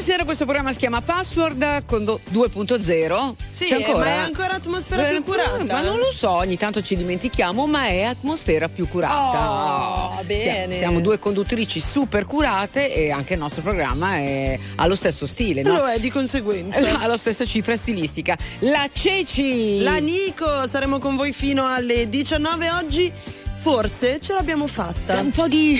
Buonasera, questo programma si chiama Password con 2.0. Sì, C'è ancora? ma è ancora atmosfera più curata. Ma non lo so, ogni tanto ci dimentichiamo, ma è atmosfera più curata. Oh, bene. Siamo due conduttrici super curate e anche il nostro programma è allo stesso stile, no? Lo è di conseguenza. Ha la stessa cifra stilistica. La Ceci! La Nico, saremo con voi fino alle 19 oggi. Forse ce l'abbiamo fatta. Un po' di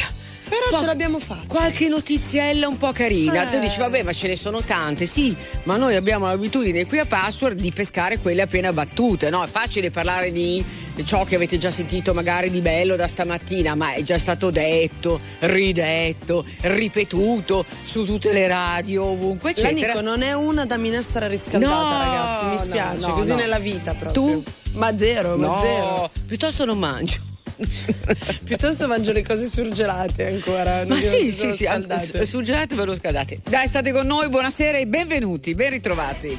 però po- ce l'abbiamo fatta. Qualche notiziella un po' carina. Eh. Tu dici, vabbè, ma ce ne sono tante. Sì, ma noi abbiamo l'abitudine qui a Password di pescare quelle appena battute, no? È facile parlare di ciò che avete già sentito magari di bello da stamattina, ma è già stato detto, ridetto, ripetuto su tutte le radio, ovunque, eccetera. La Nico non è una da minestra riscaldata, no, ragazzi, mi spiace, no, no, così nella vita proprio. Tu? Ma zero, ma zero. Piuttosto non mangio. Piuttosto mangio le cose surgelate ancora. Ma sì, sì, sì, scaldate. surgelate ve lo scaldate. Dai, state con noi, buonasera e benvenuti, ben ritrovati.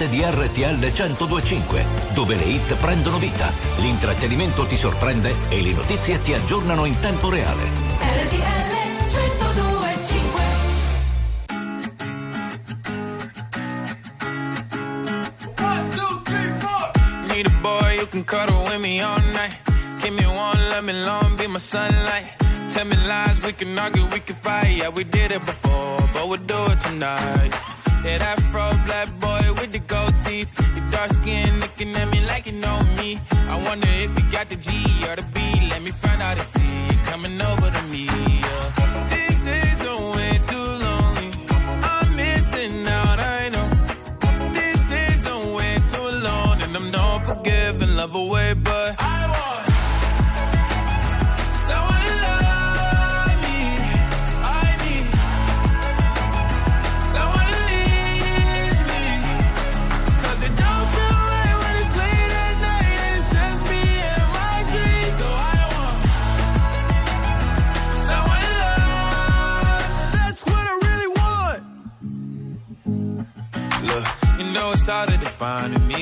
serate di RTL 1025, dove le hit prendono vita, l'intrattenimento ti sorprende e le notizie ti aggiornano in tempo reale. RTL 1025 One, two, three, four. Need a boy who can cuddle with me all night. Give one, let me long, be my sunlight. Tell me lies, we can argue, we can fight. Yeah, we did it before, but we'll do it tonight. Yeah, that froze. Dark skin looking at me like you know me. I wonder if you got the G or the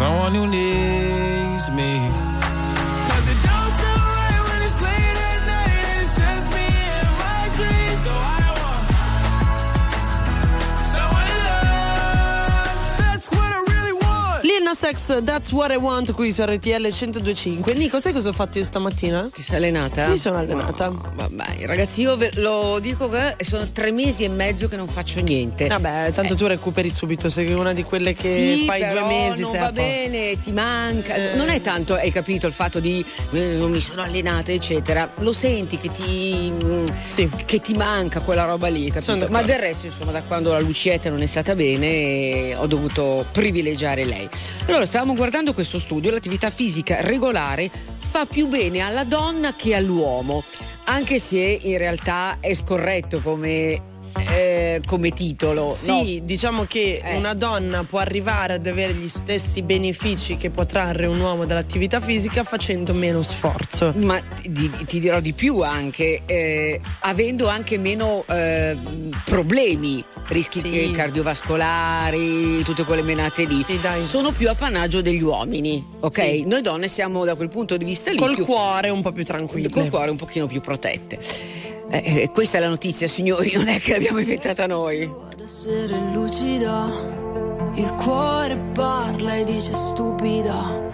someone who needs want. Lil Nas X, That's What I Want qui su RTL 1025. Nico, sai cosa ho fatto io stamattina? Ti sei allenata? Mi sono allenata. No, vabbè, ragazzi, io ve- lo dico che sono tre mesi e mezzo che non faccio niente. Vabbè, tanto tu recuperi subito, sei una di quelle che sì, fai due mesi. non va bene, ti manca. Eh, non è tanto, hai capito, il fatto di eh, non mi sono allenata, eccetera. Lo senti che ti, mm, Sì. che ti manca quella roba lì, capito? Ma del resto, insomma, da quando la Lucietta non è stata bene, eh, ho dovuto privilegiare lei. Allora, stavamo guardando questo studio, l'attività fisica regolare fa più bene alla donna che all'uomo, anche se in realtà è scorretto come, eh, come titolo. Sì, no? diciamo che Eh. una donna può arrivare ad avere gli stessi benefici che può trarre un uomo dall'attività fisica facendo meno sforzo. Ma ti, ti dirò di più anche, eh, avendo anche meno eh, problemi, rischi Sì. cardiovascolari, tutte quelle menate lì, Sì, sono più appannaggio degli uomini, ok? Sì. Noi donne siamo da quel punto di vista lì Col più, cuore un po' più tranquillo. col cuore un pochino più protette. Eh, eh, questa è la notizia, signori, non è che l'abbiamo inventata noi. Ad essere lucida, il cuore parla e dice stupida.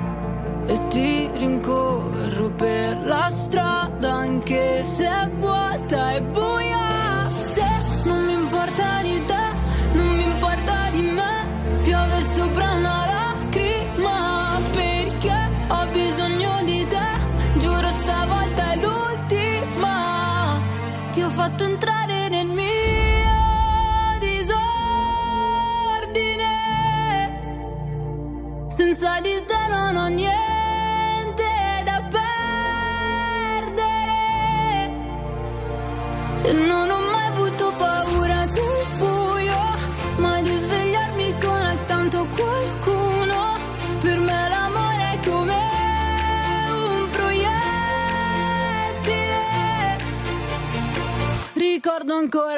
E ti rincorro per la strada anche se è vuota e buia.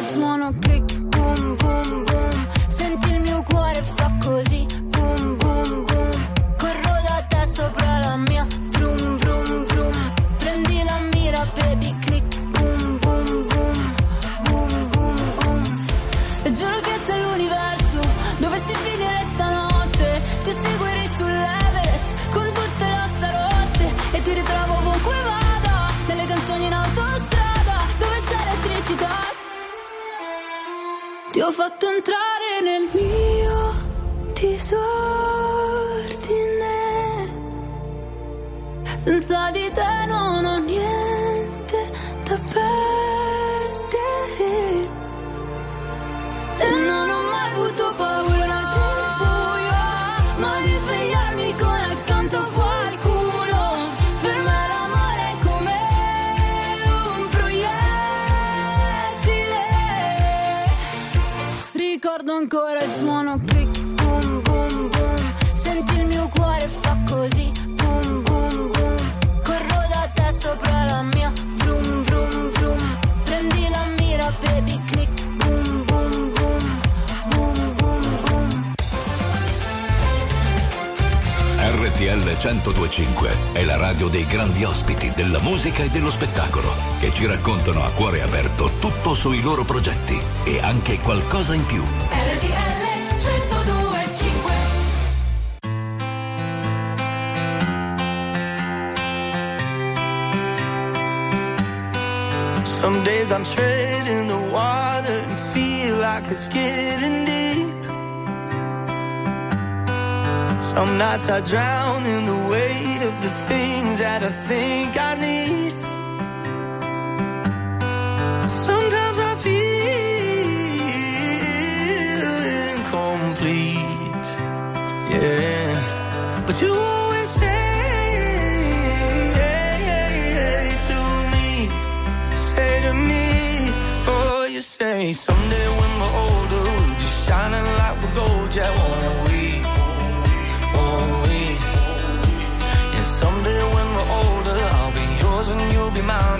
Ancora il suono click, boom, boom, boom. Senti il mio cuore fa così, boom, boom, boom. Corro da te sopra la mia, vroom, vroom, vroom. Prendi la mira, baby, click, boom, boom, boom. Boom, boom, boom. RTL 1025 è la radio dei grandi ospiti della musica e dello spettacolo che ci raccontano a cuore aperto tutto sui loro progetti e anche qualcosa in più. Some days I'm treading the water and feel like it's getting deep. Some nights I drown in the weight of the things that I think I need. Shining like we're gold, yeah, won't we? Won't we? And someday when we're older, I'll be yours and you'll be mine,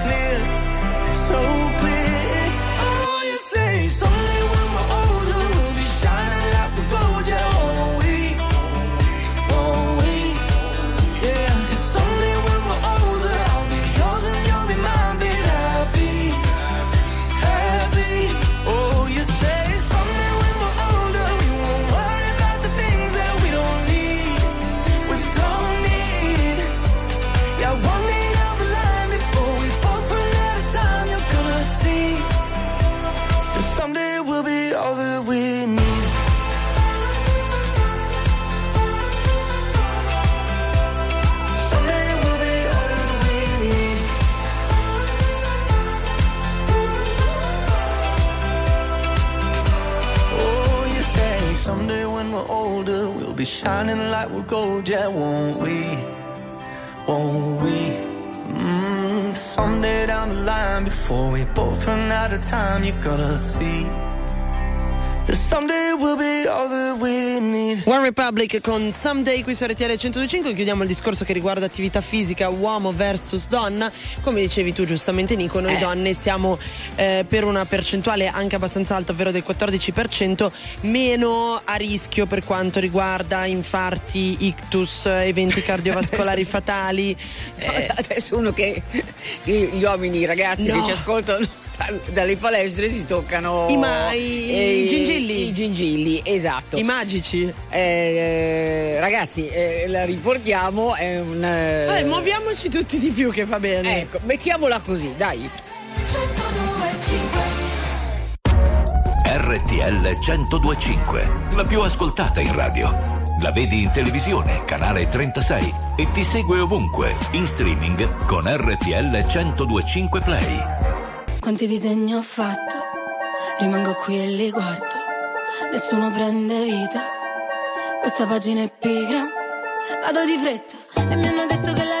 yeah, won't we? Won't we? Mm, someday down the line, before we both run out of time, you're gonna see One Republic con Someday qui su RTL 125 chiudiamo il discorso che riguarda attività fisica uomo versus donna come dicevi tu giustamente Nico noi Eh. donne siamo eh, per una percentuale anche abbastanza alta ovvero del 14% meno a rischio per quanto riguarda infarti, ictus, eventi cardiovascolari fatali eh, Adesso uno che gli uomini, i ragazzi No. che ci ascoltano dalle palestre si toccano I ma- i- i gingilli. I gingilli, esatto. i magici Eh, ragazzi, eh, la riportiamo, è un. eh, eh, muoviamoci tutti di più che va bene Ecco, mettiamola così, dai. RTL 1025, la più ascoltata in radio. La vedi in televisione, canale 36 e ti segue ovunque, in streaming con RTL 1025 Play. Quanti disegni ho fatto, rimango qui e li guardo, nessuno prende vita, questa pagina è pigra, vado di fretta e mi hanno detto che la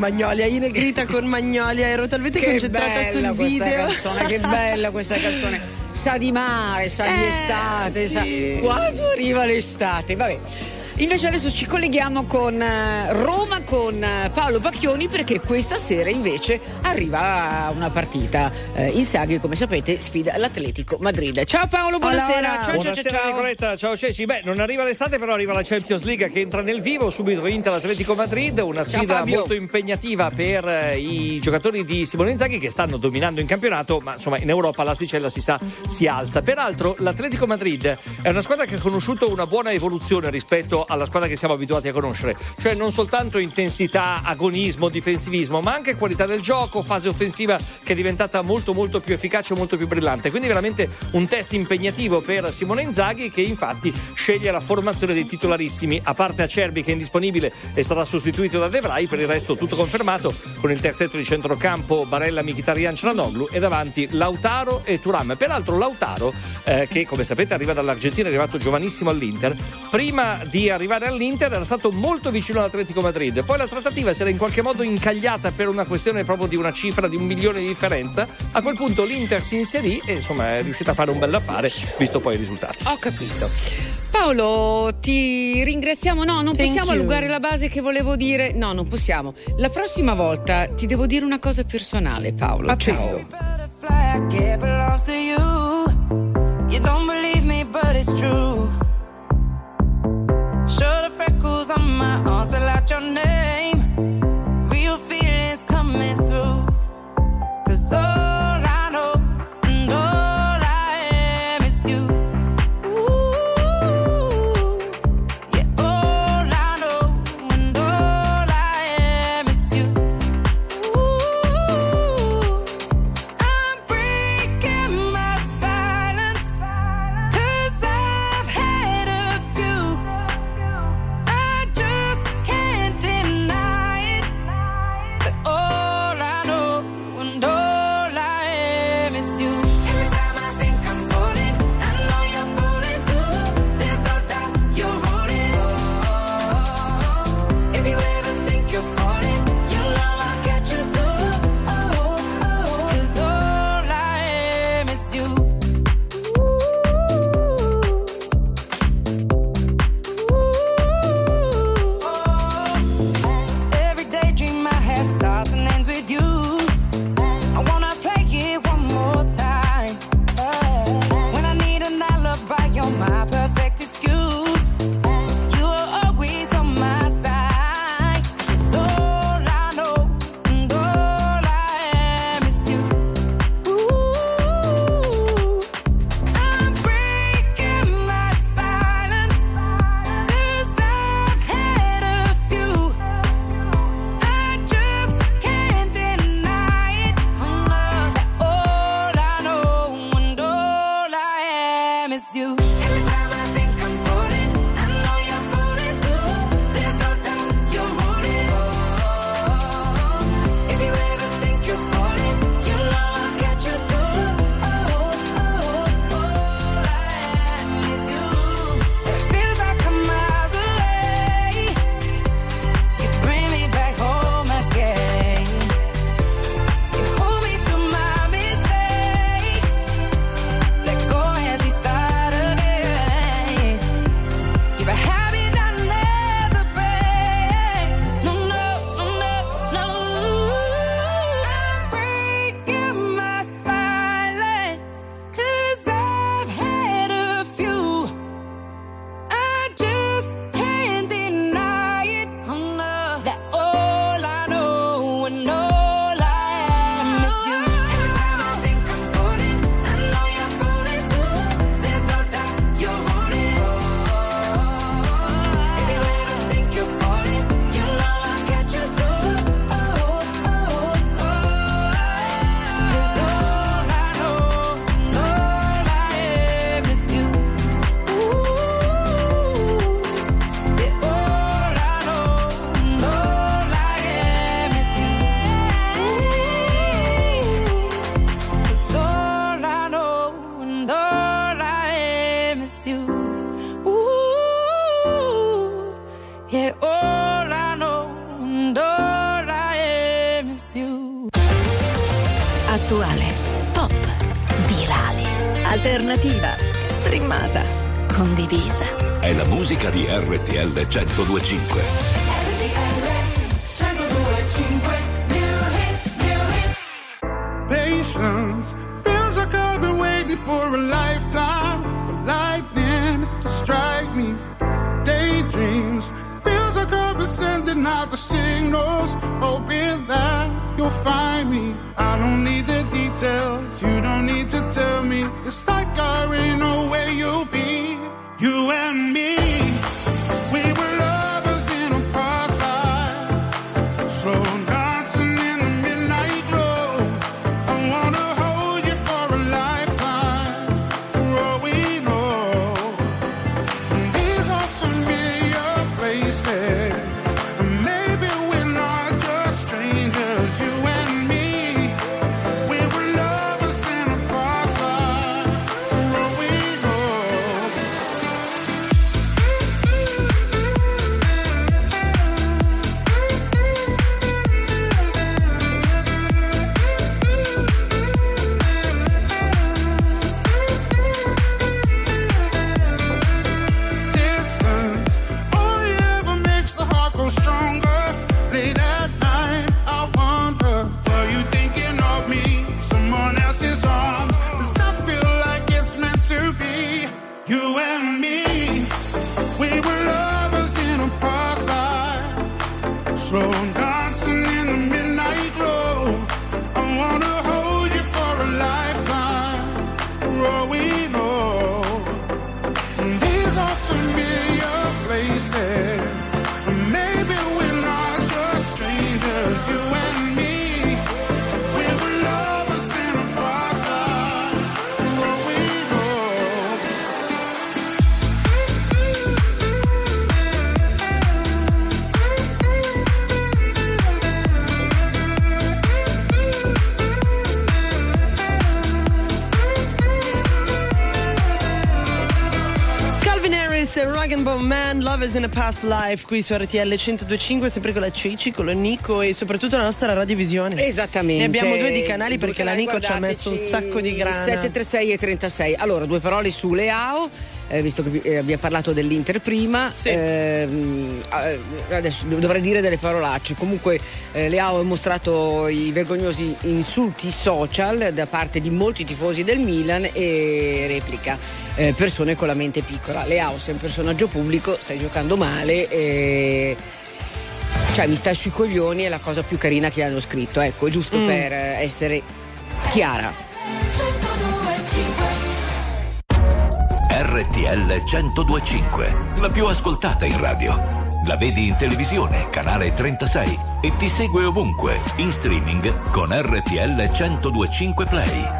Magnolia, i Negrita con Magnolia, ero talmente Che concentrata sul video. canzone, che bella questa canzone. Sa di mare, sa di Eh, estate, sì. sa- quando arriva l'estate, vabbè. Invece adesso ci colleghiamo con eh, Roma con eh, Paolo Pacchioni perché questa sera invece arriva una partita. Eh, Inzaghi, come sapete, sfida l'Atletico Madrid. Ciao Paolo, buonasera. Ciao, Buonasera ciao, ciao. Nicoletta, ciao Ceci. Beh, non arriva l'estate, però arriva la Champions League che entra nel vivo, subito Inter Atletico Madrid, una sfida molto impegnativa per eh, i giocatori di Simone Inzaghi che stanno dominando in campionato, ma insomma in Europa l'asticella si sa si alza. Peraltro l'Atletico Madrid è una squadra che ha conosciuto una buona evoluzione rispetto alla squadra che siamo abituati a conoscere, cioè non soltanto intensità, agonismo, difensivismo, ma anche qualità del gioco, fase offensiva che è diventata molto molto più efficace, molto più brillante. Quindi veramente un test impegnativo per Simone Inzaghi che infatti sceglie la formazione dei titolarissimi, a parte Acerbi che è indisponibile e sarà sostituito da De Vrij, per il resto tutto confermato con il terzetto di centrocampo Barella, Mkhitaryan, Cianoglu e davanti Lautaro e Turam. Peraltro Lautaro eh, che come sapete arriva dall'Argentina, è arrivato giovanissimo all'Inter, prima di arrivare all'Inter era stato molto vicino all'Atletico Madrid, poi la trattativa si era in qualche modo incagliata per una questione proprio di una cifra di un milione di differenza, a quel punto l'Inter si inserì e insomma è riuscita a fare un bell'affare visto poi i risultati. Ho capito. Paolo, ti ringraziamo. No, non Thank possiamo you. allungare la base che volevo dire. No, non possiamo. La prossima volta ti devo dire una cosa personale, Paolo. Ciao. it's true. Show the freckles on my arm, spell out your name. in a Past Life qui su RTL 1025, sempre con la Ceci, con la Nico e soprattutto la nostra radiovisione. Esattamente. Ne abbiamo due di canali due perché canali, la Nico ci ha messo un sacco di grana. 736 e 36. Allora, due parole su Leao. Eh, visto che vi, eh, vi parlato dell'Inter prima, sì. eh, adesso dovrei dire delle parolacce. Comunque eh, Leao ha mostrato i vergognosi insulti social da parte di molti tifosi del Milan e replica eh, persone con la mente piccola. Leao sei un personaggio pubblico, stai giocando male. e. cioè mi sta sui coglioni è la cosa più carina che hanno scritto, ecco, giusto mm. per essere chiara. RTL 1025, la più ascoltata in radio. La vedi in televisione, canale 36 e ti segue ovunque, in streaming con RTL 1025 Play.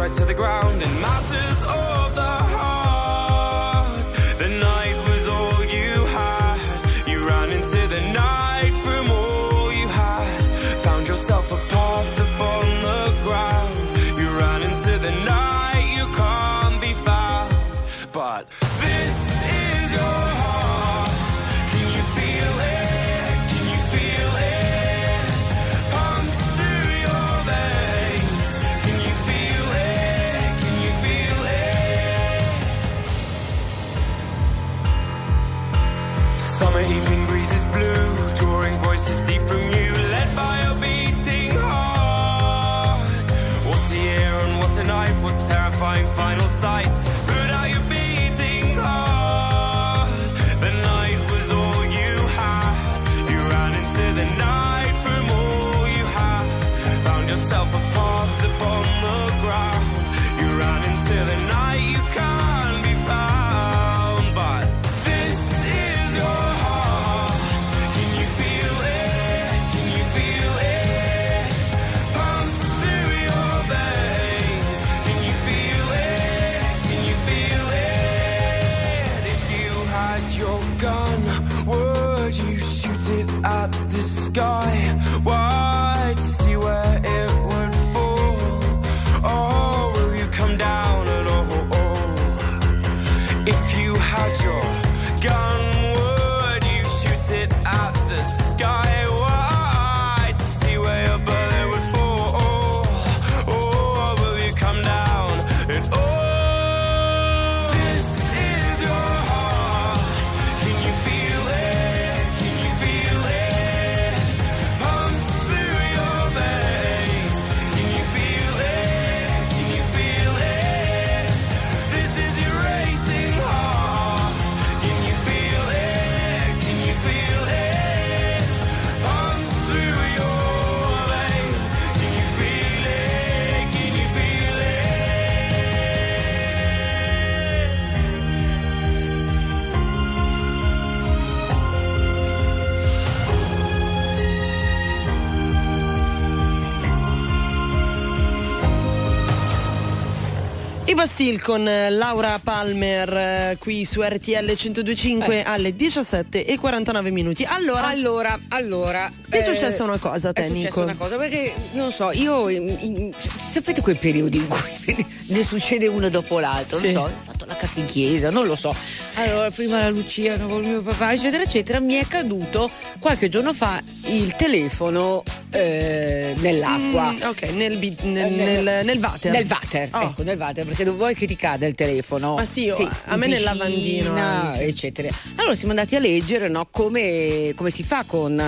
right to the ground and masses. Oh. Bastil con eh, Laura Palmer eh, qui su RTL 1025 alle 17 e 49 minuti. Allora, Allora, allora. Ti è successa una cosa te, È successa una cosa, perché non so, io. in- in- sapete quei periodi in cui ne succede uno dopo l'altro? Sì. Non so, ho fatto la cacca in chiesa, non lo so. Allora, prima la Luciana con il mio papà, eccetera, eccetera. Mi è caduto qualche giorno fa il telefono eh, nell'acqua. Mm, ok, nel, bi- nel, Eh, nel- nel water. Nel water, Oh. ecco, nel water, perché dove vuoi che ti cada il telefono? Ma sì, oh, a in me nel lavandino anche. eccetera. Allora siamo andati a leggere no, come, come si fa con,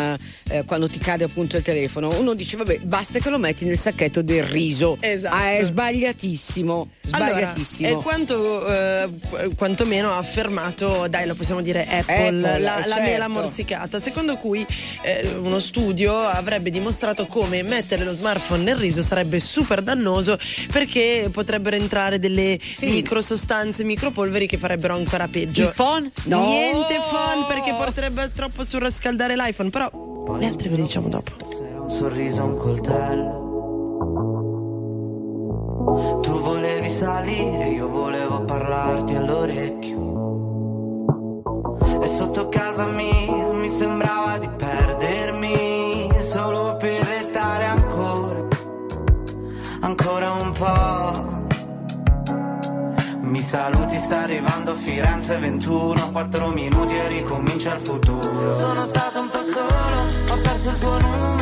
eh, quando ti cade appunto il telefono. Uno dice, vabbè, basta che lo metti nel sacchetto del riso. Esatto. Ah, è sbagliatissimo, sbagliatissimo. Allora, è quanto, eh, qu- quantomeno ha affermato, dai, lo possiamo dire Apple, Apple, la, la certo. mela morsicata, secondo cui eh, uno studio avrebbe dimostrato come mettere lo smartphone nel riso sarebbe super dannoso perché potrebbero entrare delle microsostanze, micropolveri che farebbero ancora peggio. Il phone? No. Niente phone perché porterebbe troppo a surriscaldare l'iPhone, però le altre ve le diciamo dopo. un sorriso, un coltello. Tu volevi salire, io volevo parlarti all'orecchio. E sotto casa mia mi sembrava di perdermi per restare ancora, ancora un po'. Mi saluti, sta arrivando Firenze 21, 4 minuti e ricomincia il futuro. Sono stato un po' solo, ho perso il tuo numero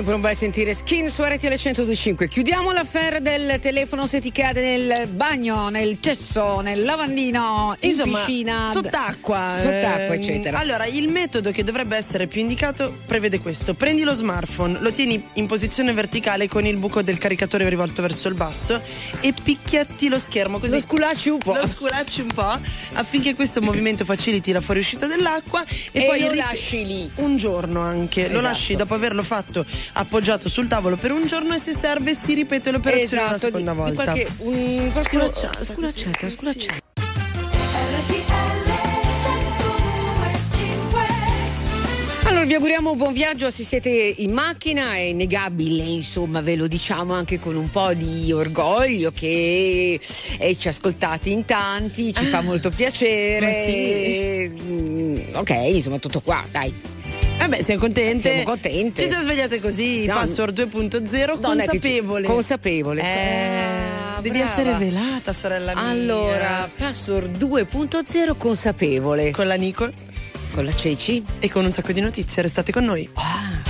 Sempre un bel sentire skin su RTL 1025. Chiudiamo l'affair del telefono se ti cade nel bagno, nel cesso, nel lavandino, in Insomma, piscina. sott'acqua. Sott'acqua, ehm, eccetera. Allora, il metodo che dovrebbe essere più indicato prevede questo: prendi lo smartphone, lo tieni in posizione verticale con il buco del caricatore rivolto verso il basso e picchietti lo schermo così. Lo sculacci un po'. Lo sculacci un po' affinché questo movimento faciliti la fuoriuscita dell'acqua e, E poi lo lasci lì. un giorno anche. Lo Esatto. lasci dopo averlo fatto appoggiato sul tavolo per un giorno e se serve si ripete l'operazione una Esatto, seconda di- volta. Di qualche, Sculacciata, sculacciata, così, sculacciata. Allora vi auguriamo un buon viaggio se siete in macchina, è innegabile, insomma, ve lo diciamo anche con un po' di orgoglio che eh, ci ascoltate in tanti, ci fa molto piacere. sì. Mm, Ok, insomma, tutto qua, dai. Vabbè, siamo contenti. Siamo contente. Ci siamo svegliate così, No, password 2.0, non è che ci- consapevole. consapevole. Eh, Ah, devi brava. essere velata, sorella mia. Allora, password 2.0 consapevole. Con la Nico Con la Ceci. e con un sacco di notizie, restate con noi. Anegwa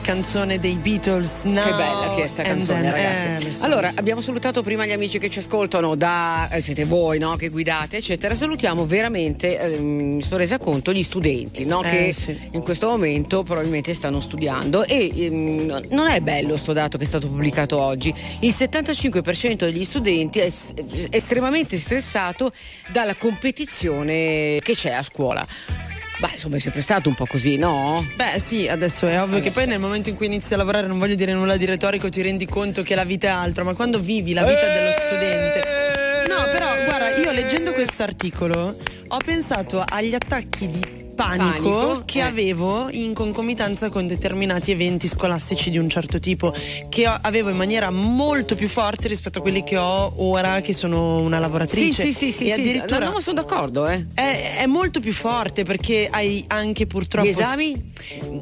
Canzone dei Beatles. Now Che bella che è sta canzone, ragazzi. eh, so, allora, so. abbiamo salutato prima gli amici che ci ascoltano, da eh, siete voi, no? Che guidate, eccetera. Salutiamo veramente, eh, mi sono resa conto, gli studenti, no? Eh, Che sì. in questo momento probabilmente stanno studiando. E ehm, non è bello sto dato che è stato pubblicato oggi. Il 75% degli studenti è es- estremamente stressato dalla competizione che c'è a scuola. Beh, insomma, è sempre stato un po' così, no? Beh sì, adesso è ovvio che poi nel momento in cui inizi a lavorare non voglio dire nulla di retorico, ti rendi conto che la vita è altro, ma quando vivi la vita dello studente... No, però guarda, io leggendo questo articolo ho pensato agli attacchi di panico, Panico, che eh. avevo in concomitanza con determinati eventi scolastici di un certo tipo, che avevo in maniera molto più forte rispetto a quelli che ho ora che sono una lavoratrice. Sì, sì, sì, sì, e sì. addirittura No, no, ma sono d'accordo, eh. è, è molto più forte perché hai anche purtroppo. Gli esami?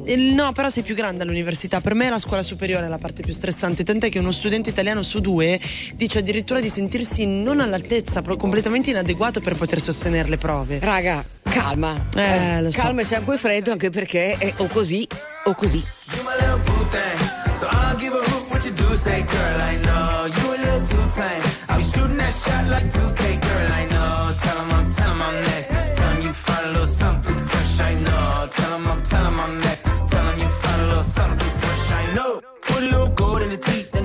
Eh, No, però sei più grande all'università. Per me la scuola superiore è la parte più stressante. Tant'è che uno studente italiano su due dice addirittura di sentirsi non all'altezza, però completamente inadeguato per poter sostenere le prove. Raga, calma. Eh, lo so. Calma e sangue freddo anche perché è o così o così. So I don't give a hoot what you do, say, girl, I know. You a little too tame. I'll be shooting that shot like 2K, girl, I know. Tell 'em I'm, tell 'em I'm next. Tell 'em you find a little something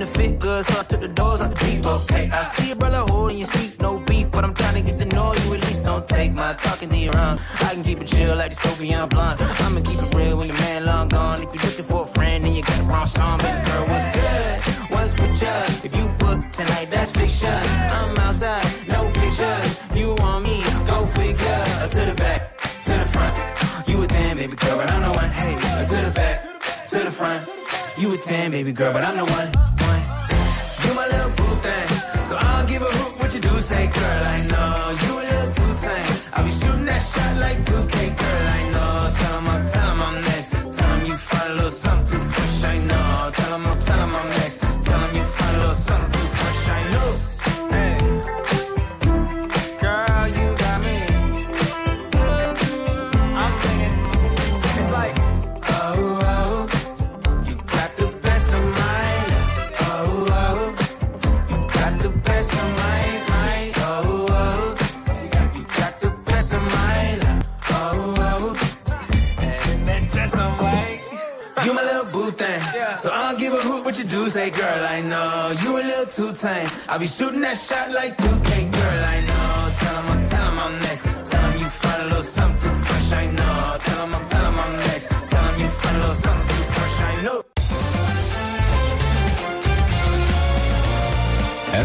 the the fit good, so I took the doors out the deep, okay. I see a brother holding your seat, no beef, but I'm trying to get to know you at least. Don't take my talking to your own. I can keep it chill like the Soviet blonde. I'ma keep it real when your man long gone. If you're looking for a friend, then you got the wrong song. Baby girl, what's good? What's with you? If you book tonight, that's fiction. I'm outside, no pictures. You want me? Go figure. To the back, to the front. You a 10, baby girl, but I'm the one. Hey, to the back, to the front. You a 10, baby girl, but I'm the one. Say, girl, I know. You little too tame. I'll be shooting that shot like 2K, girl, I know. Say, girl, I know. You a little too tame. I'll be shooting that shot like 2K, girl, I know. Tell 'em I'm, tell 'em I'm next. Tell 'em you find a little something too fresh, I know. Tell 'em I'm, tell 'em I'm next. Tell 'em you find a little something too fresh, I know.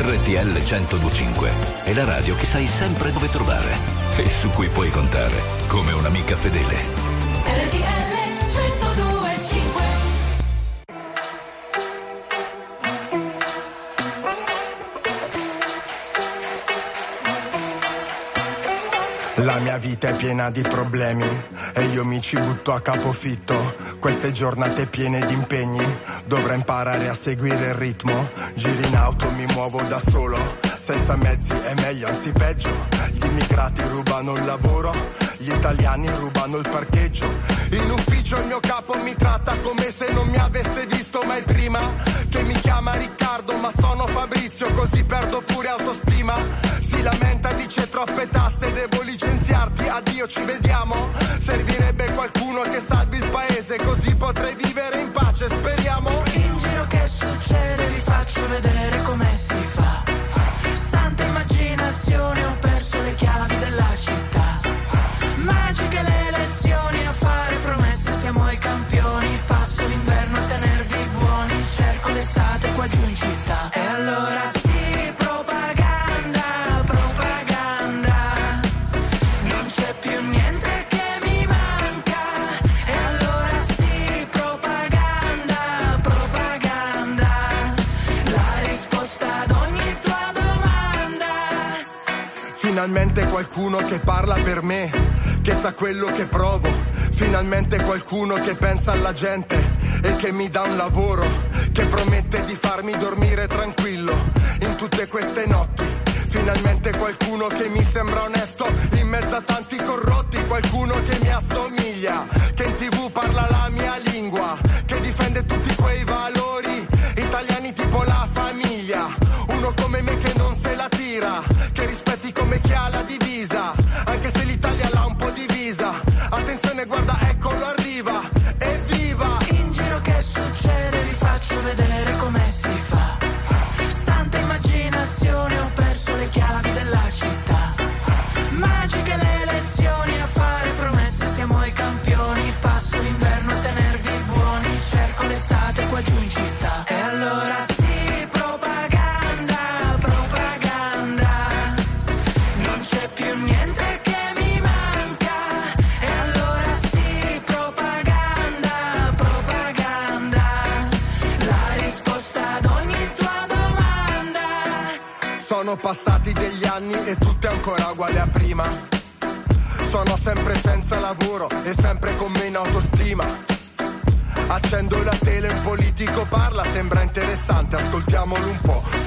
RTL 1025 è la radio che sai sempre dove trovare e su cui puoi contare come un'amica fedele. RTL La mia vita è piena di problemi e io mi ci butto a capofitto. Queste giornate piene di impegni, dovrò imparare a seguire il ritmo. Giri in auto, mi muovo da solo, senza mezzi è meglio, anzi peggio. Gli immigrati rubano il lavoro, gli italiani rubano il parcheggio. In ufficio il mio capo mi tratta come se non mi avesse visto mai prima. Che mi chiama Riccardo, ma sono Fabrizio, così perdo pure autostima. Addio, ci vediamo. Sa quello che provo. Finalmente qualcuno che pensa alla gente e che mi dà un lavoro, che promette di farmi dormire tranquillo in tutte queste notti. Finalmente qualcuno che mi sembra onesto in mezzo a tanti corrotti, qualcuno che mi assomiglia,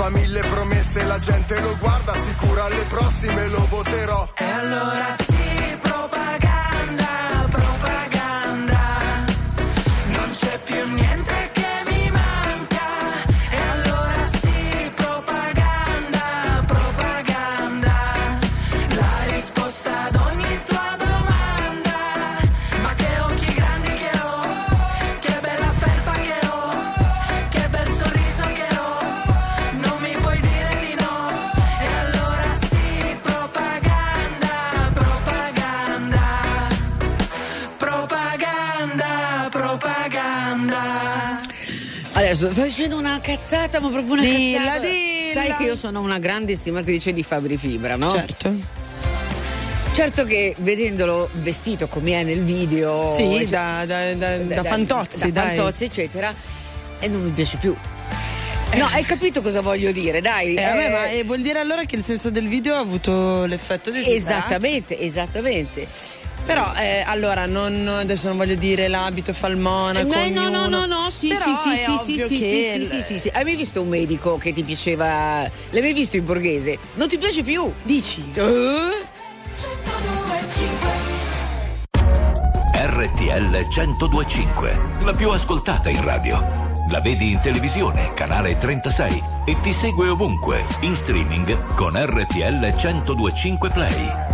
Fa mille promesse, la gente lo guarda, Dicendo una cazzata, ma proprio una Dilla, cazzata. dilla. Sai che io sono una grande estimatrice di Fabri Fibra, no? Certo. Certo che vedendolo vestito come è nel video, Sì, cioè, da, da- da- da fantozzi, da fantozzi, eccetera, e non mi piace più. No, hai capito cosa voglio dire, dai. Eh, vabbè, eh, ma eh, vuol dire allora che il senso del video ha avuto l'effetto desiderato? Esattamente, esattamente. Però eh, allora non, adesso non voglio dire l'abito fa il monaco. Eh, no, no, ognuno. no, no, sì, sì, sì, sì, sì, sì, sì, il- sì, sì, sì. Hai mai visto un medico che ti piaceva? L'hai mai visto in borghese? Non ti piace più? Dici? Eh? RTL 1025, la più ascoltata in radio. La vedi in televisione, canale 36 e ti segue ovunque, in streaming con RTL 1025 Play.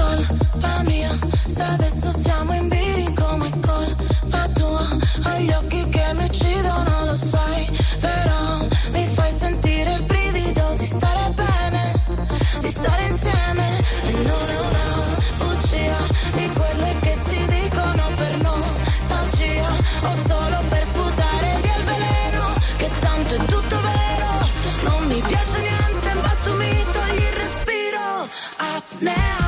Colpa mia, se adesso siamo in bilico, ma colpa tua. Hai gli occhi che mi uccidono, lo sai, però mi fai sentire il brivido di stare bene, di stare insieme. E non è una bugia di quelle che si dicono per nostalgia, o solo per sputare via il veleno, che tanto è tutto vero. Non mi piace niente, ma tu mi togli il respiro. Apnea.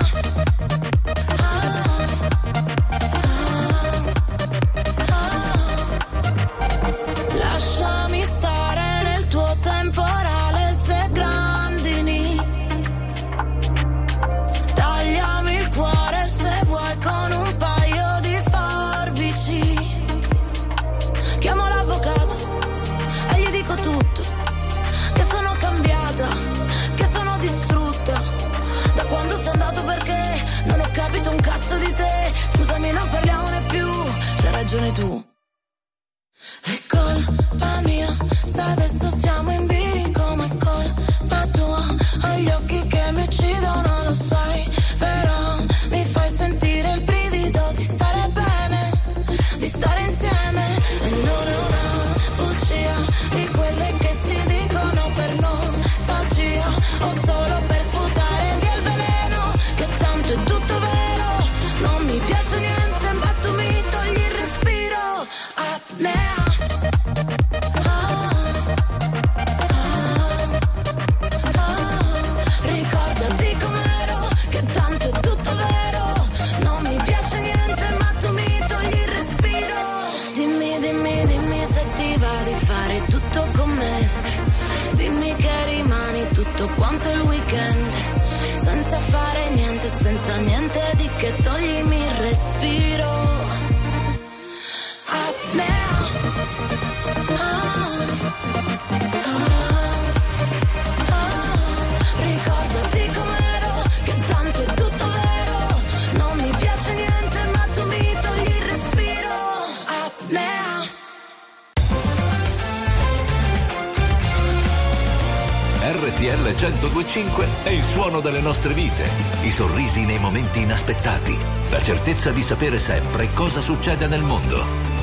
certezza di sapere sempre cosa succede nel mondo.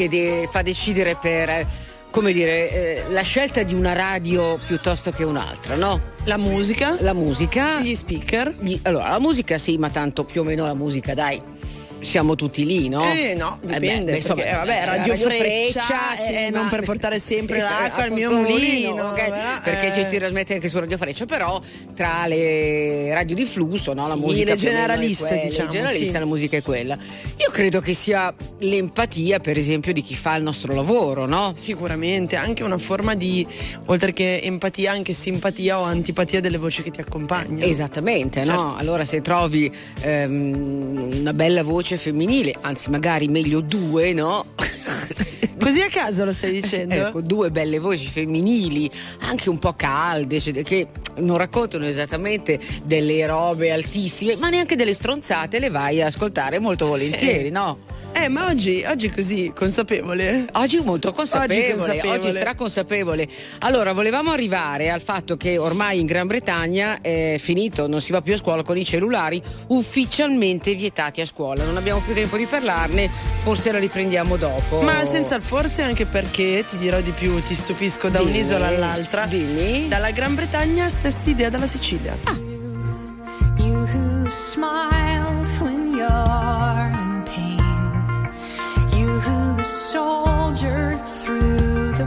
che de- fa decidere per come dire, eh, la scelta di una radio piuttosto che un'altra, no? La musica. La musica. Gli speaker. Gli, allora, la musica sì, ma tanto più o meno la musica, dai siamo tutti lì, no? Eh no, dipende. Eh beh, insomma, perché, vabbè, eh, radio, radio freccia, freccia sì, eh, non per portare sempre sì, l'acqua al mio mulino. okay? eh. Perché ci, si trasmette anche su radio freccia, però tra le radio di flusso, no? La sì, musica. Le generaliste, quelle, diciamo. Le generaliste, sì. la musica è quella. Io credo che sia l'empatia, per esempio, di chi fa il nostro lavoro, no? Sicuramente, anche una forma di, oltre che empatia, anche simpatia o antipatia delle voci che ti accompagnano. Esattamente, certo. no? Allora se trovi ehm, una bella voce voce femminile, anzi magari meglio due, no? Così a caso lo stai dicendo? ecco, due belle voci femminili, anche un po' calde, cioè, che non raccontano esattamente delle robe altissime, ma neanche delle stronzate le vai a ascoltare molto volentieri, no? Eh, ma oggi, oggi così, consapevole. Oggi molto consapevole, oggi, consapevole. oggi straconsapevole. Allora, volevamo arrivare al fatto che ormai in Gran Bretagna è finito, non si va più a scuola con i cellulari ufficialmente vietati a scuola. Non abbiamo più tempo di parlarne, forse la riprendiamo dopo. Ma senza il forse anche perché ti dirò di più, ti stupisco da Dimmi. un'isola all'altra. Dimmi. Dalla Gran Bretagna stessa idea dalla Sicilia. Ah. You who smiled when you're in pain. You who soldiered through the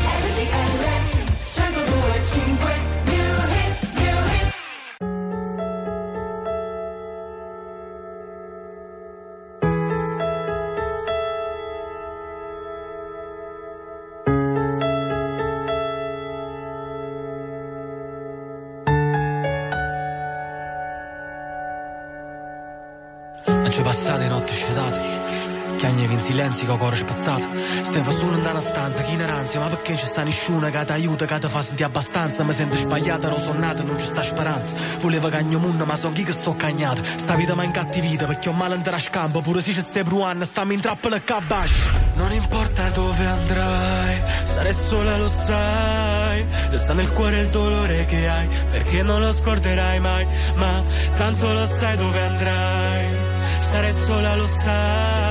In con cuore spezzato Stavo solo in una stanza, che ignoranza Ma perché ci sta nessuno che ti aiuta, che ti fa sentire abbastanza? Mi sento sbagliata, ero sonnato, non ci sta speranza. Volevo cagno munno, ma so chi che so cagnato. Sta vita mi ha incattivita, perché ho male andare a scampo Pure se ci stai bruando, stammi in trappola e cabash Non importa dove andrai Sarai sola, lo sai. Resta nel cuore il dolore che hai Perché non lo scorderai mai. Ma tanto lo sai dove andrai. Sarai sola, lo sai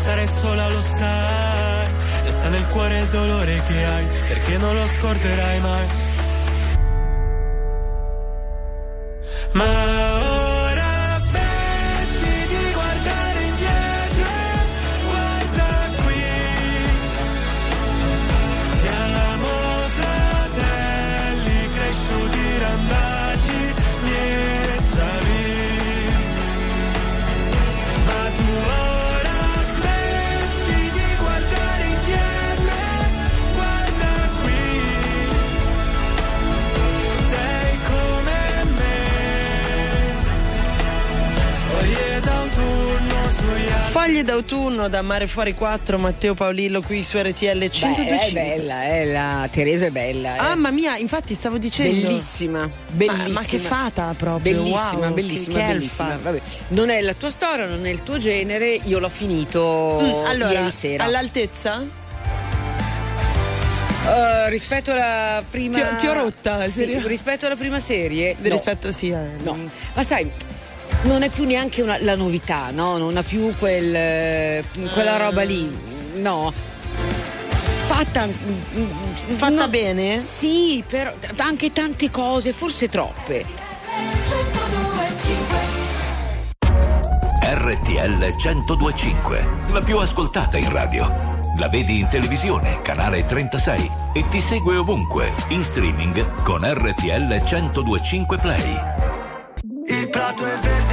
sarai sola lo sai resta nel cuore il dolore che hai perché non lo scorderai mai. Ma Foglie d'autunno da Mare Fuori 4, Matteo Paolillo qui su RTL 102.5. Beh, è bella, è la Teresa è bella. eh. Mamma mia, infatti stavo dicendo. Bellissima, bellissima. Ma, ma che fata proprio? Bellissima, wow, bellissima, che, che bellissima. Vabbè. Non è la tua storia, non è il tuo genere, io l'ho finito Mm, allora, ieri sera. all'altezza? Eh, rispetto alla prima Ti ho- ti ho rotta, Sì, rispetto alla prima serie no. Rispetto sì. eh. no ma sai non è più neanche una- la novità no non ha più quel, quella roba lì no fatta Fatta bene? sì però anche tante cose forse troppe RTL 1025, la più ascoltata in radio. La vedi in televisione, canale 36 e ti segue ovunque, in streaming con RTL 1025 Play. Il prato è verde,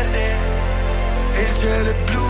verde. E il cielo è blu, blu,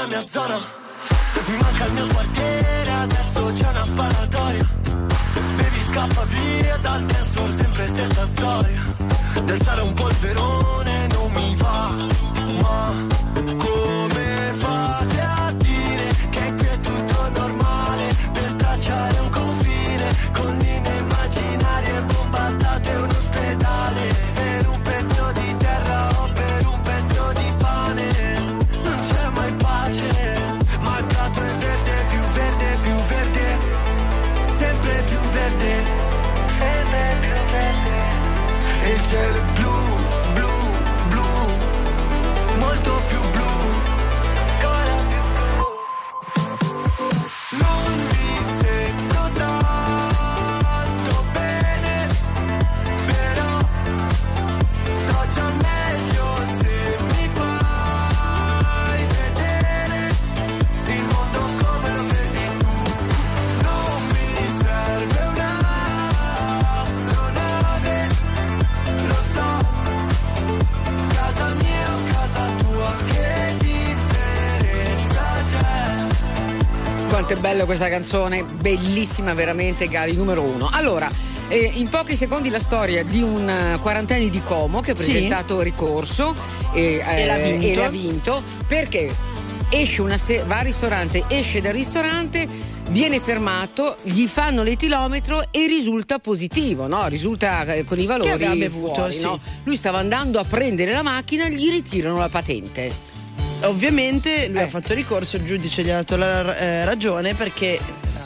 la mia zona, mi manca il mio quartiere, adesso c'è una sparatoria. Baby scappa via dal testo, sempre stessa storia. D'alzare un polverone non mi va, ma come fate Quanto è bella questa canzone, bellissima veramente, Gali numero uno. Allora, eh, in pochi secondi la storia di un eh, quarantenne di Como che ha Sì. presentato ricorso e, E l'ha eh, vinto. e l'ha vinto perché esce una se- va al ristorante, esce dal ristorante, viene fermato, gli fanno l'etilometro e risulta positivo, no? Risulta eh, con i valori aveva bevuto, fuori, sì. no? Lui stava andando a prendere la macchina, gli ritirano la patente. Ovviamente lui Eh. ha fatto ricorso, il giudice gli ha dato la eh, ragione perché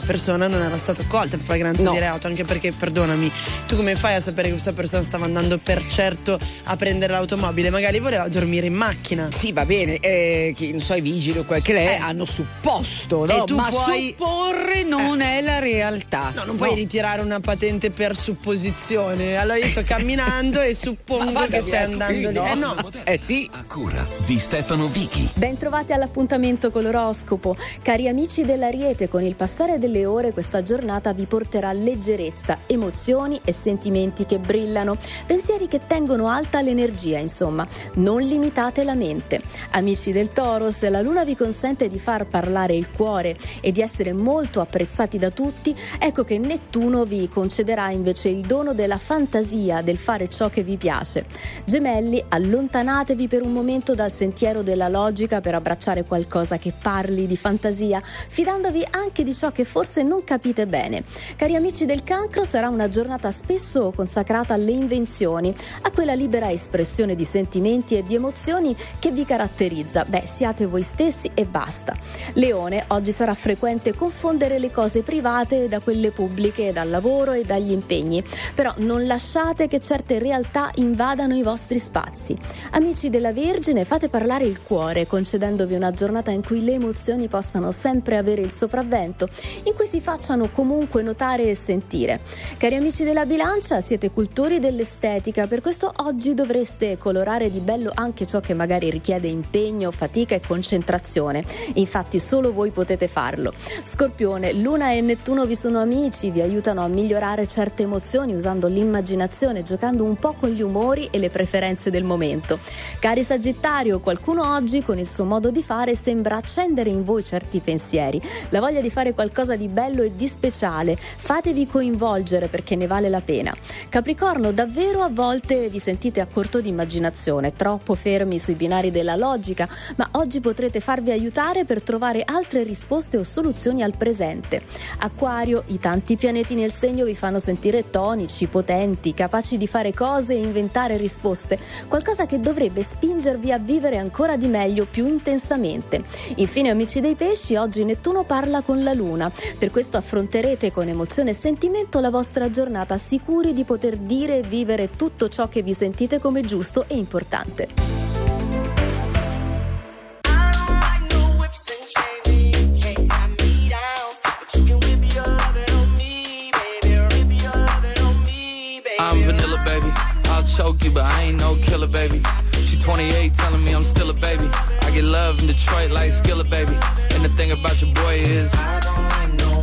persona non era stata colta per flagranza No. di reato, anche perché, perdonami, tu come fai a sapere che questa persona stava andando per certo a prendere l'automobile? Magari voleva dormire in macchina. Sì, va bene, eh, che, non so, i vigili o quel che lei Eh. hanno supposto, no? E tu ma puoi- supporre non è la realtà. No, non puoi ritirare una patente per supposizione. Allora io sto camminando e suppongo che stai andando qui, lì. Eh no. Eh sì. A cura di Stefano Vichi. Bentrovati all'appuntamento con l'oroscopo. Cari amici dell'Ariete, con il passare delle ore questa giornata vi porterà leggerezza, emozioni e sentimenti che brillano, pensieri che tengono alta l'energia, insomma. Non limitate la mente. Amici del Toro, se la luna vi consente di far parlare il cuore e di essere molto apprezzati da tutti, ecco che Nettuno vi concederà invece il dono della fantasia, del fare ciò che vi piace. Gemelli, allontanatevi per un momento dal sentiero della logica per abbracciare qualcosa che parli di fantasia, fidandovi anche di ciò che forse non capite bene. Cari amici del cancro, sarà una giornata spesso consacrata alle invenzioni, a quella libera espressione di sentimenti e di emozioni che vi caratterizza. Beh, siate voi stessi e basta. Leone, oggi sarà frequente confondere le cose private da quelle pubbliche, dal lavoro e dagli impegni, però non lasciate che certe realtà invadano i vostri spazi. Amici della Vergine, fate parlare il cuore, concedendovi una giornata in cui le emozioni possano sempre avere il sopravvento, in cui si facciano comunque notare e sentire. Cari amici della Bilancia, siete cultori dell'estetica, per questo oggi dovreste colorare di bello anche ciò che magari richiede impegno, fatica e concentrazione. Infatti solo voi potete farlo. Scorpione, Luna e Nettuno vi sono amici, vi aiutano a migliorare certe emozioni usando l'immaginazione, giocando un po' con gli umori e le preferenze del momento. Cari Sagittario, qualcuno oggi con il suo modo di fare sembra accendere in voi certi pensieri, la voglia di fare qualcosa di bello e di speciale. Fatevi coinvolgere perché ne vale la pena. Capricorno, davvero a volte vi sentite a corto di immaginazione, troppo fermi sui binari della logica, ma oggi potrete farvi aiutare per trovare altre risposte o soluzioni al presente. Acquario, i tanti pianeti nel segno vi fanno sentire tonici, potenti, capaci di fare cose e inventare risposte, qualcosa che dovrebbe spingervi a vivere ancora di meglio, più intensamente. Infine, amici dei pesci, oggi Nettuno parla con la Luna, per questo affronterete con emozione e sentimento la vostra giornata, sicuri di poter dire e vivere tutto ciò che vi sentite come giusto e importante. Choke you, but I ain't no killer, baby. She 28, telling me I'm still a baby. I get love in Detroit like Skilla, baby. And the thing about your boy is, I don't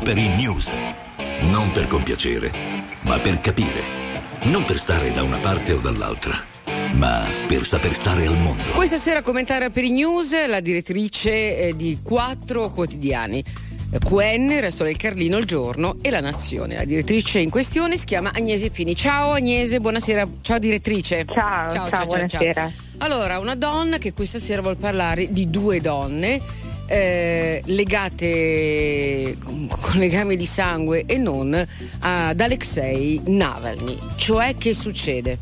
Aperi News. Non per compiacere, ma per capire. Non per stare da una parte o dall'altra, ma per saper stare al mondo. Questa sera a commentare per i news la direttrice eh, di quattro quotidiani. QN, il Resto del Carlino, Il Giorno e La Nazione. La direttrice in questione si chiama Agnese Pini. Ciao Agnese, buonasera. Ciao direttrice. Ciao, ciao, buonasera. Allora, una donna che questa sera vuol parlare di due donne eh, legate con, con legami di sangue e non ad Alexei Navalny. Cioè che succede?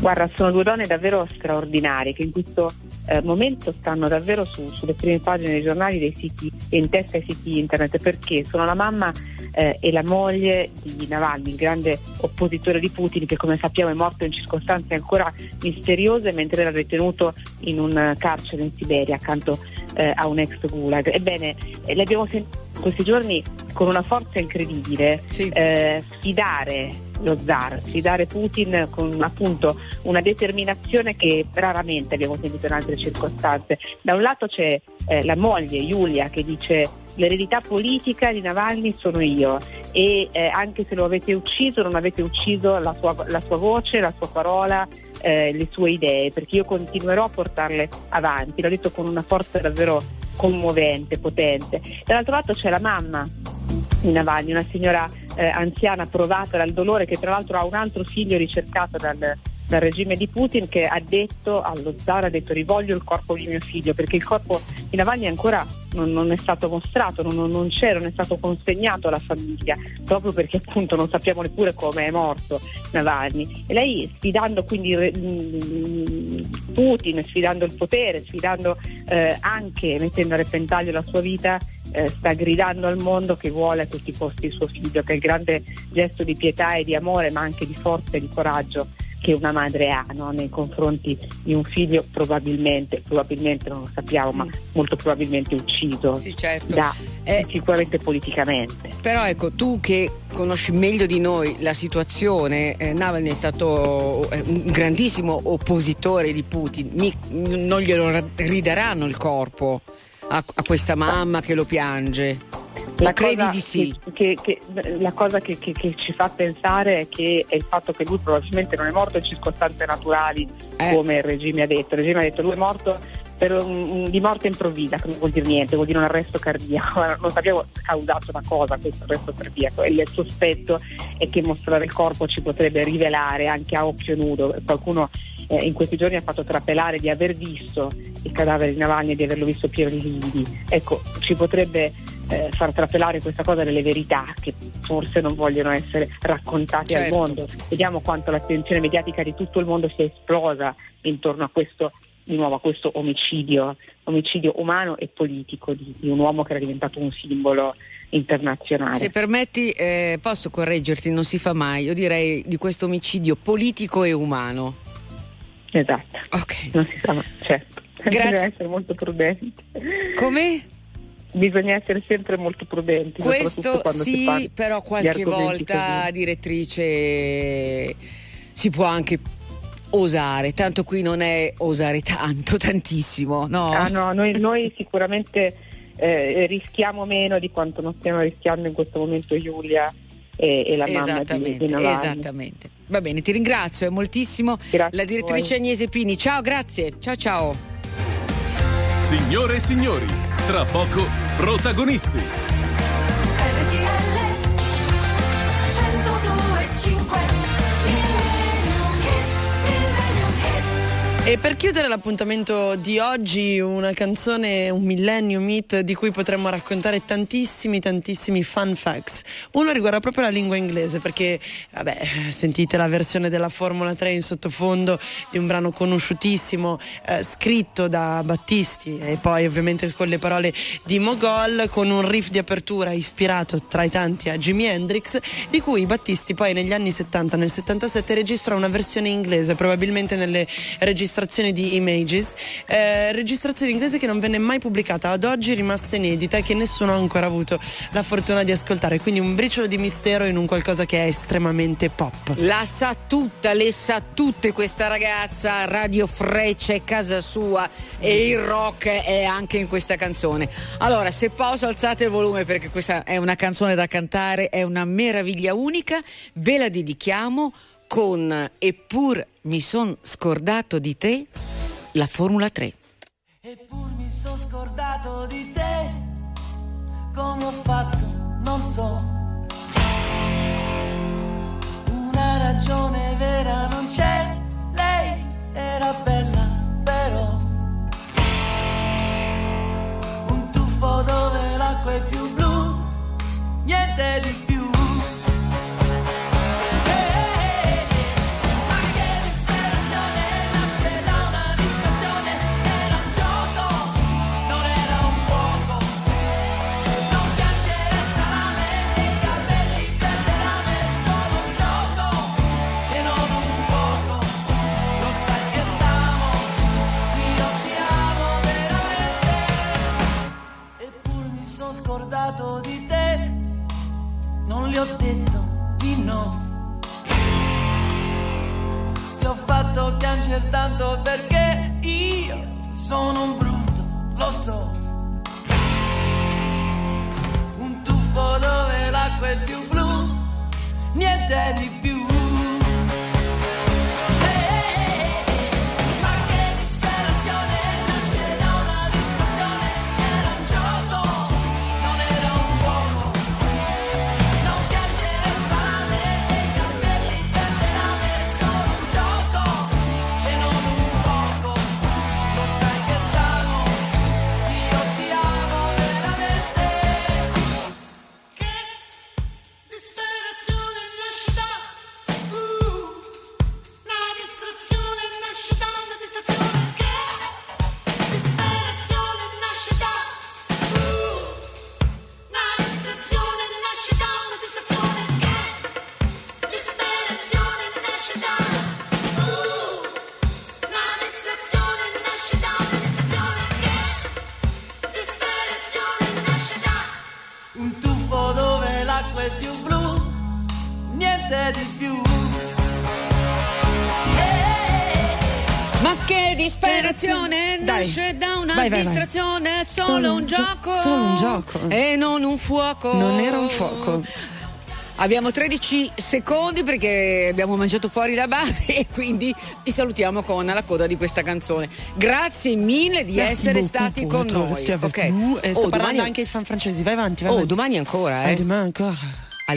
Guarda, sono due donne davvero straordinarie che in questo eh, momento stanno davvero su- sulle prime pagine dei giornali, dei siti in testa ai siti internet perché sono la mamma eh, e la moglie di Navalny, il grande oppositore di Putin che come sappiamo è morto in circostanze ancora misteriose mentre era detenuto in un eh, carcere in Siberia accanto eh, a un ex gulag. Ebbene, eh, le abbiamo sentito questi giorni con una forza incredibile eh, sfidare lo zar, sfidare Putin con appunto una determinazione che raramente abbiamo sentito in altre circostanze. Da un lato c'è eh, la moglie Giulia che dice l'eredità politica di Navalny sono io e eh, anche se lo avete ucciso non avete ucciso la sua, la sua voce, la sua parola, eh, le sue idee, perché io continuerò a portarle avanti, l'ho detto con una forza davvero commovente, potente. Dall'altro lato c'è la mamma di Navalny, una signora eh, anziana provata dal dolore che tra l'altro ha un altro figlio ricercato dal, dal regime di Putin che ha detto allo zar ha detto rivoglio il corpo di mio figlio perché il corpo di Navalny ancora non, non è stato mostrato, non, non c'è, non è stato consegnato alla famiglia proprio perché appunto non sappiamo neppure come è morto Navalny. E lei sfidando quindi mm, Putin, sfidando il potere, sfidando eh, anche mettendo a repentaglio la sua vita eh, sta gridando al mondo che vuole a tutti i costi suo figlio, che è il grande gesto di pietà e di amore, ma anche di forza e di coraggio che una madre ha no? nei confronti di un figlio probabilmente, probabilmente non lo sappiamo, ma molto probabilmente ucciso Sì, certo. da, sicuramente politicamente. Però ecco, tu che conosci meglio di noi la situazione, eh, Navalny è stato eh, un grandissimo oppositore di Putin, Mi- non glielo ra- ridaranno il corpo a, a questa mamma che lo piange. La credi cosa di sì? che- che- che- la cosa che, che- che ci fa pensare è che è il fatto che lui probabilmente non è morto in circostanze naturali Eh. come il regime ha detto. Il regime ha detto lui è morto per un- un- di morte improvvisa, che non vuol dire niente, vuol dire un arresto cardiaco. Non sappiamo causato da cosa questo arresto cardiaco e il sospetto è che mostrare il corpo ci potrebbe rivelare anche a occhio nudo. Qualcuno eh, in questi giorni ha fatto trapelare di aver visto il cadavere di Navalny e di averlo visto pieno di lividi. Ecco, ci potrebbe eh, far trapelare questa cosa delle verità che forse non vogliono essere raccontate al Certo. mondo. Vediamo quanto l'attenzione mediatica di tutto il mondo sia esplosa intorno a questo di nuovo a questo omicidio, omicidio umano e politico di, di un uomo che era diventato un simbolo internazionale. Se permetti, eh, posso correggerti, non si fa mai. Io direi di questo omicidio politico e umano. Esatto. Ok. Non si sa, mai, certo. Grazie. Bisogna essere molto prudenti. Come? Bisogna essere sempre molto prudenti. Questo sì, però qualche volta, così. direttrice, si può anche osare, tanto qui non è osare tanto, tantissimo, no? Ah, no, noi, noi sicuramente eh, rischiamo meno di quanto non stiamo rischiando in questo momento Giulia e, e la mamma di, di Navalny. esattamente. Va bene, ti ringrazio eh, moltissimo. Grazie la direttrice. Agnese Pini. Ciao, grazie. Ciao ciao. Signore e signori, tra poco protagonisti. RTL 102.5 E per chiudere l'appuntamento di oggi, una canzone, un millennium hit di cui potremmo raccontare tantissimi, tantissimi fun facts. Uno riguarda proprio la lingua inglese, perché, vabbè, sentite la versione della Formula 3 in sottofondo di un brano conosciutissimo, eh, scritto da Battisti e poi ovviamente con le parole di Mogol, con un riff di apertura ispirato tra i tanti a Jimi Hendrix, di cui Battisti poi negli anni 70, nel 77 registra una versione inglese, probabilmente nelle registrazioni di Images, eh, registrazione inglese che non venne mai pubblicata, ad oggi è rimasta inedita e che nessuno ha ancora avuto la fortuna di ascoltare, quindi un briciolo di mistero in un qualcosa che è estremamente pop. La sa tutta, le sa tutte questa ragazza, Radio Freccia è casa sua e il rock è anche in questa canzone. Allora, se posso alzate il volume perché questa è una canzone da cantare, è una meraviglia unica, ve la dedichiamo con Eppur mi son scordato di te, la Formula 3. Eppur mi sono scordato di te, come ho fatto, non so. Una ragione vera non c'è, lei era bella, però. Un tuffo dove l'acqua è più blu, niente di più. Non le ho detto di no. Ti ho fatto piangere tanto perché io sono un brutto, lo so. Un tuffo dove l'acqua è più blu, niente di più. Gioco. solo un gioco. E non un fuoco. Non era un fuoco. Abbiamo 13 secondi perché abbiamo mangiato fuori la base e quindi vi salutiamo con la coda di questa canzone. Grazie mille di Merci essere stati con noi. Ok. E sto Oh, parlando domani- anche i fan francesi. Vai avanti, vai Oh, avanti. domani ancora, eh? Ah, demain encore.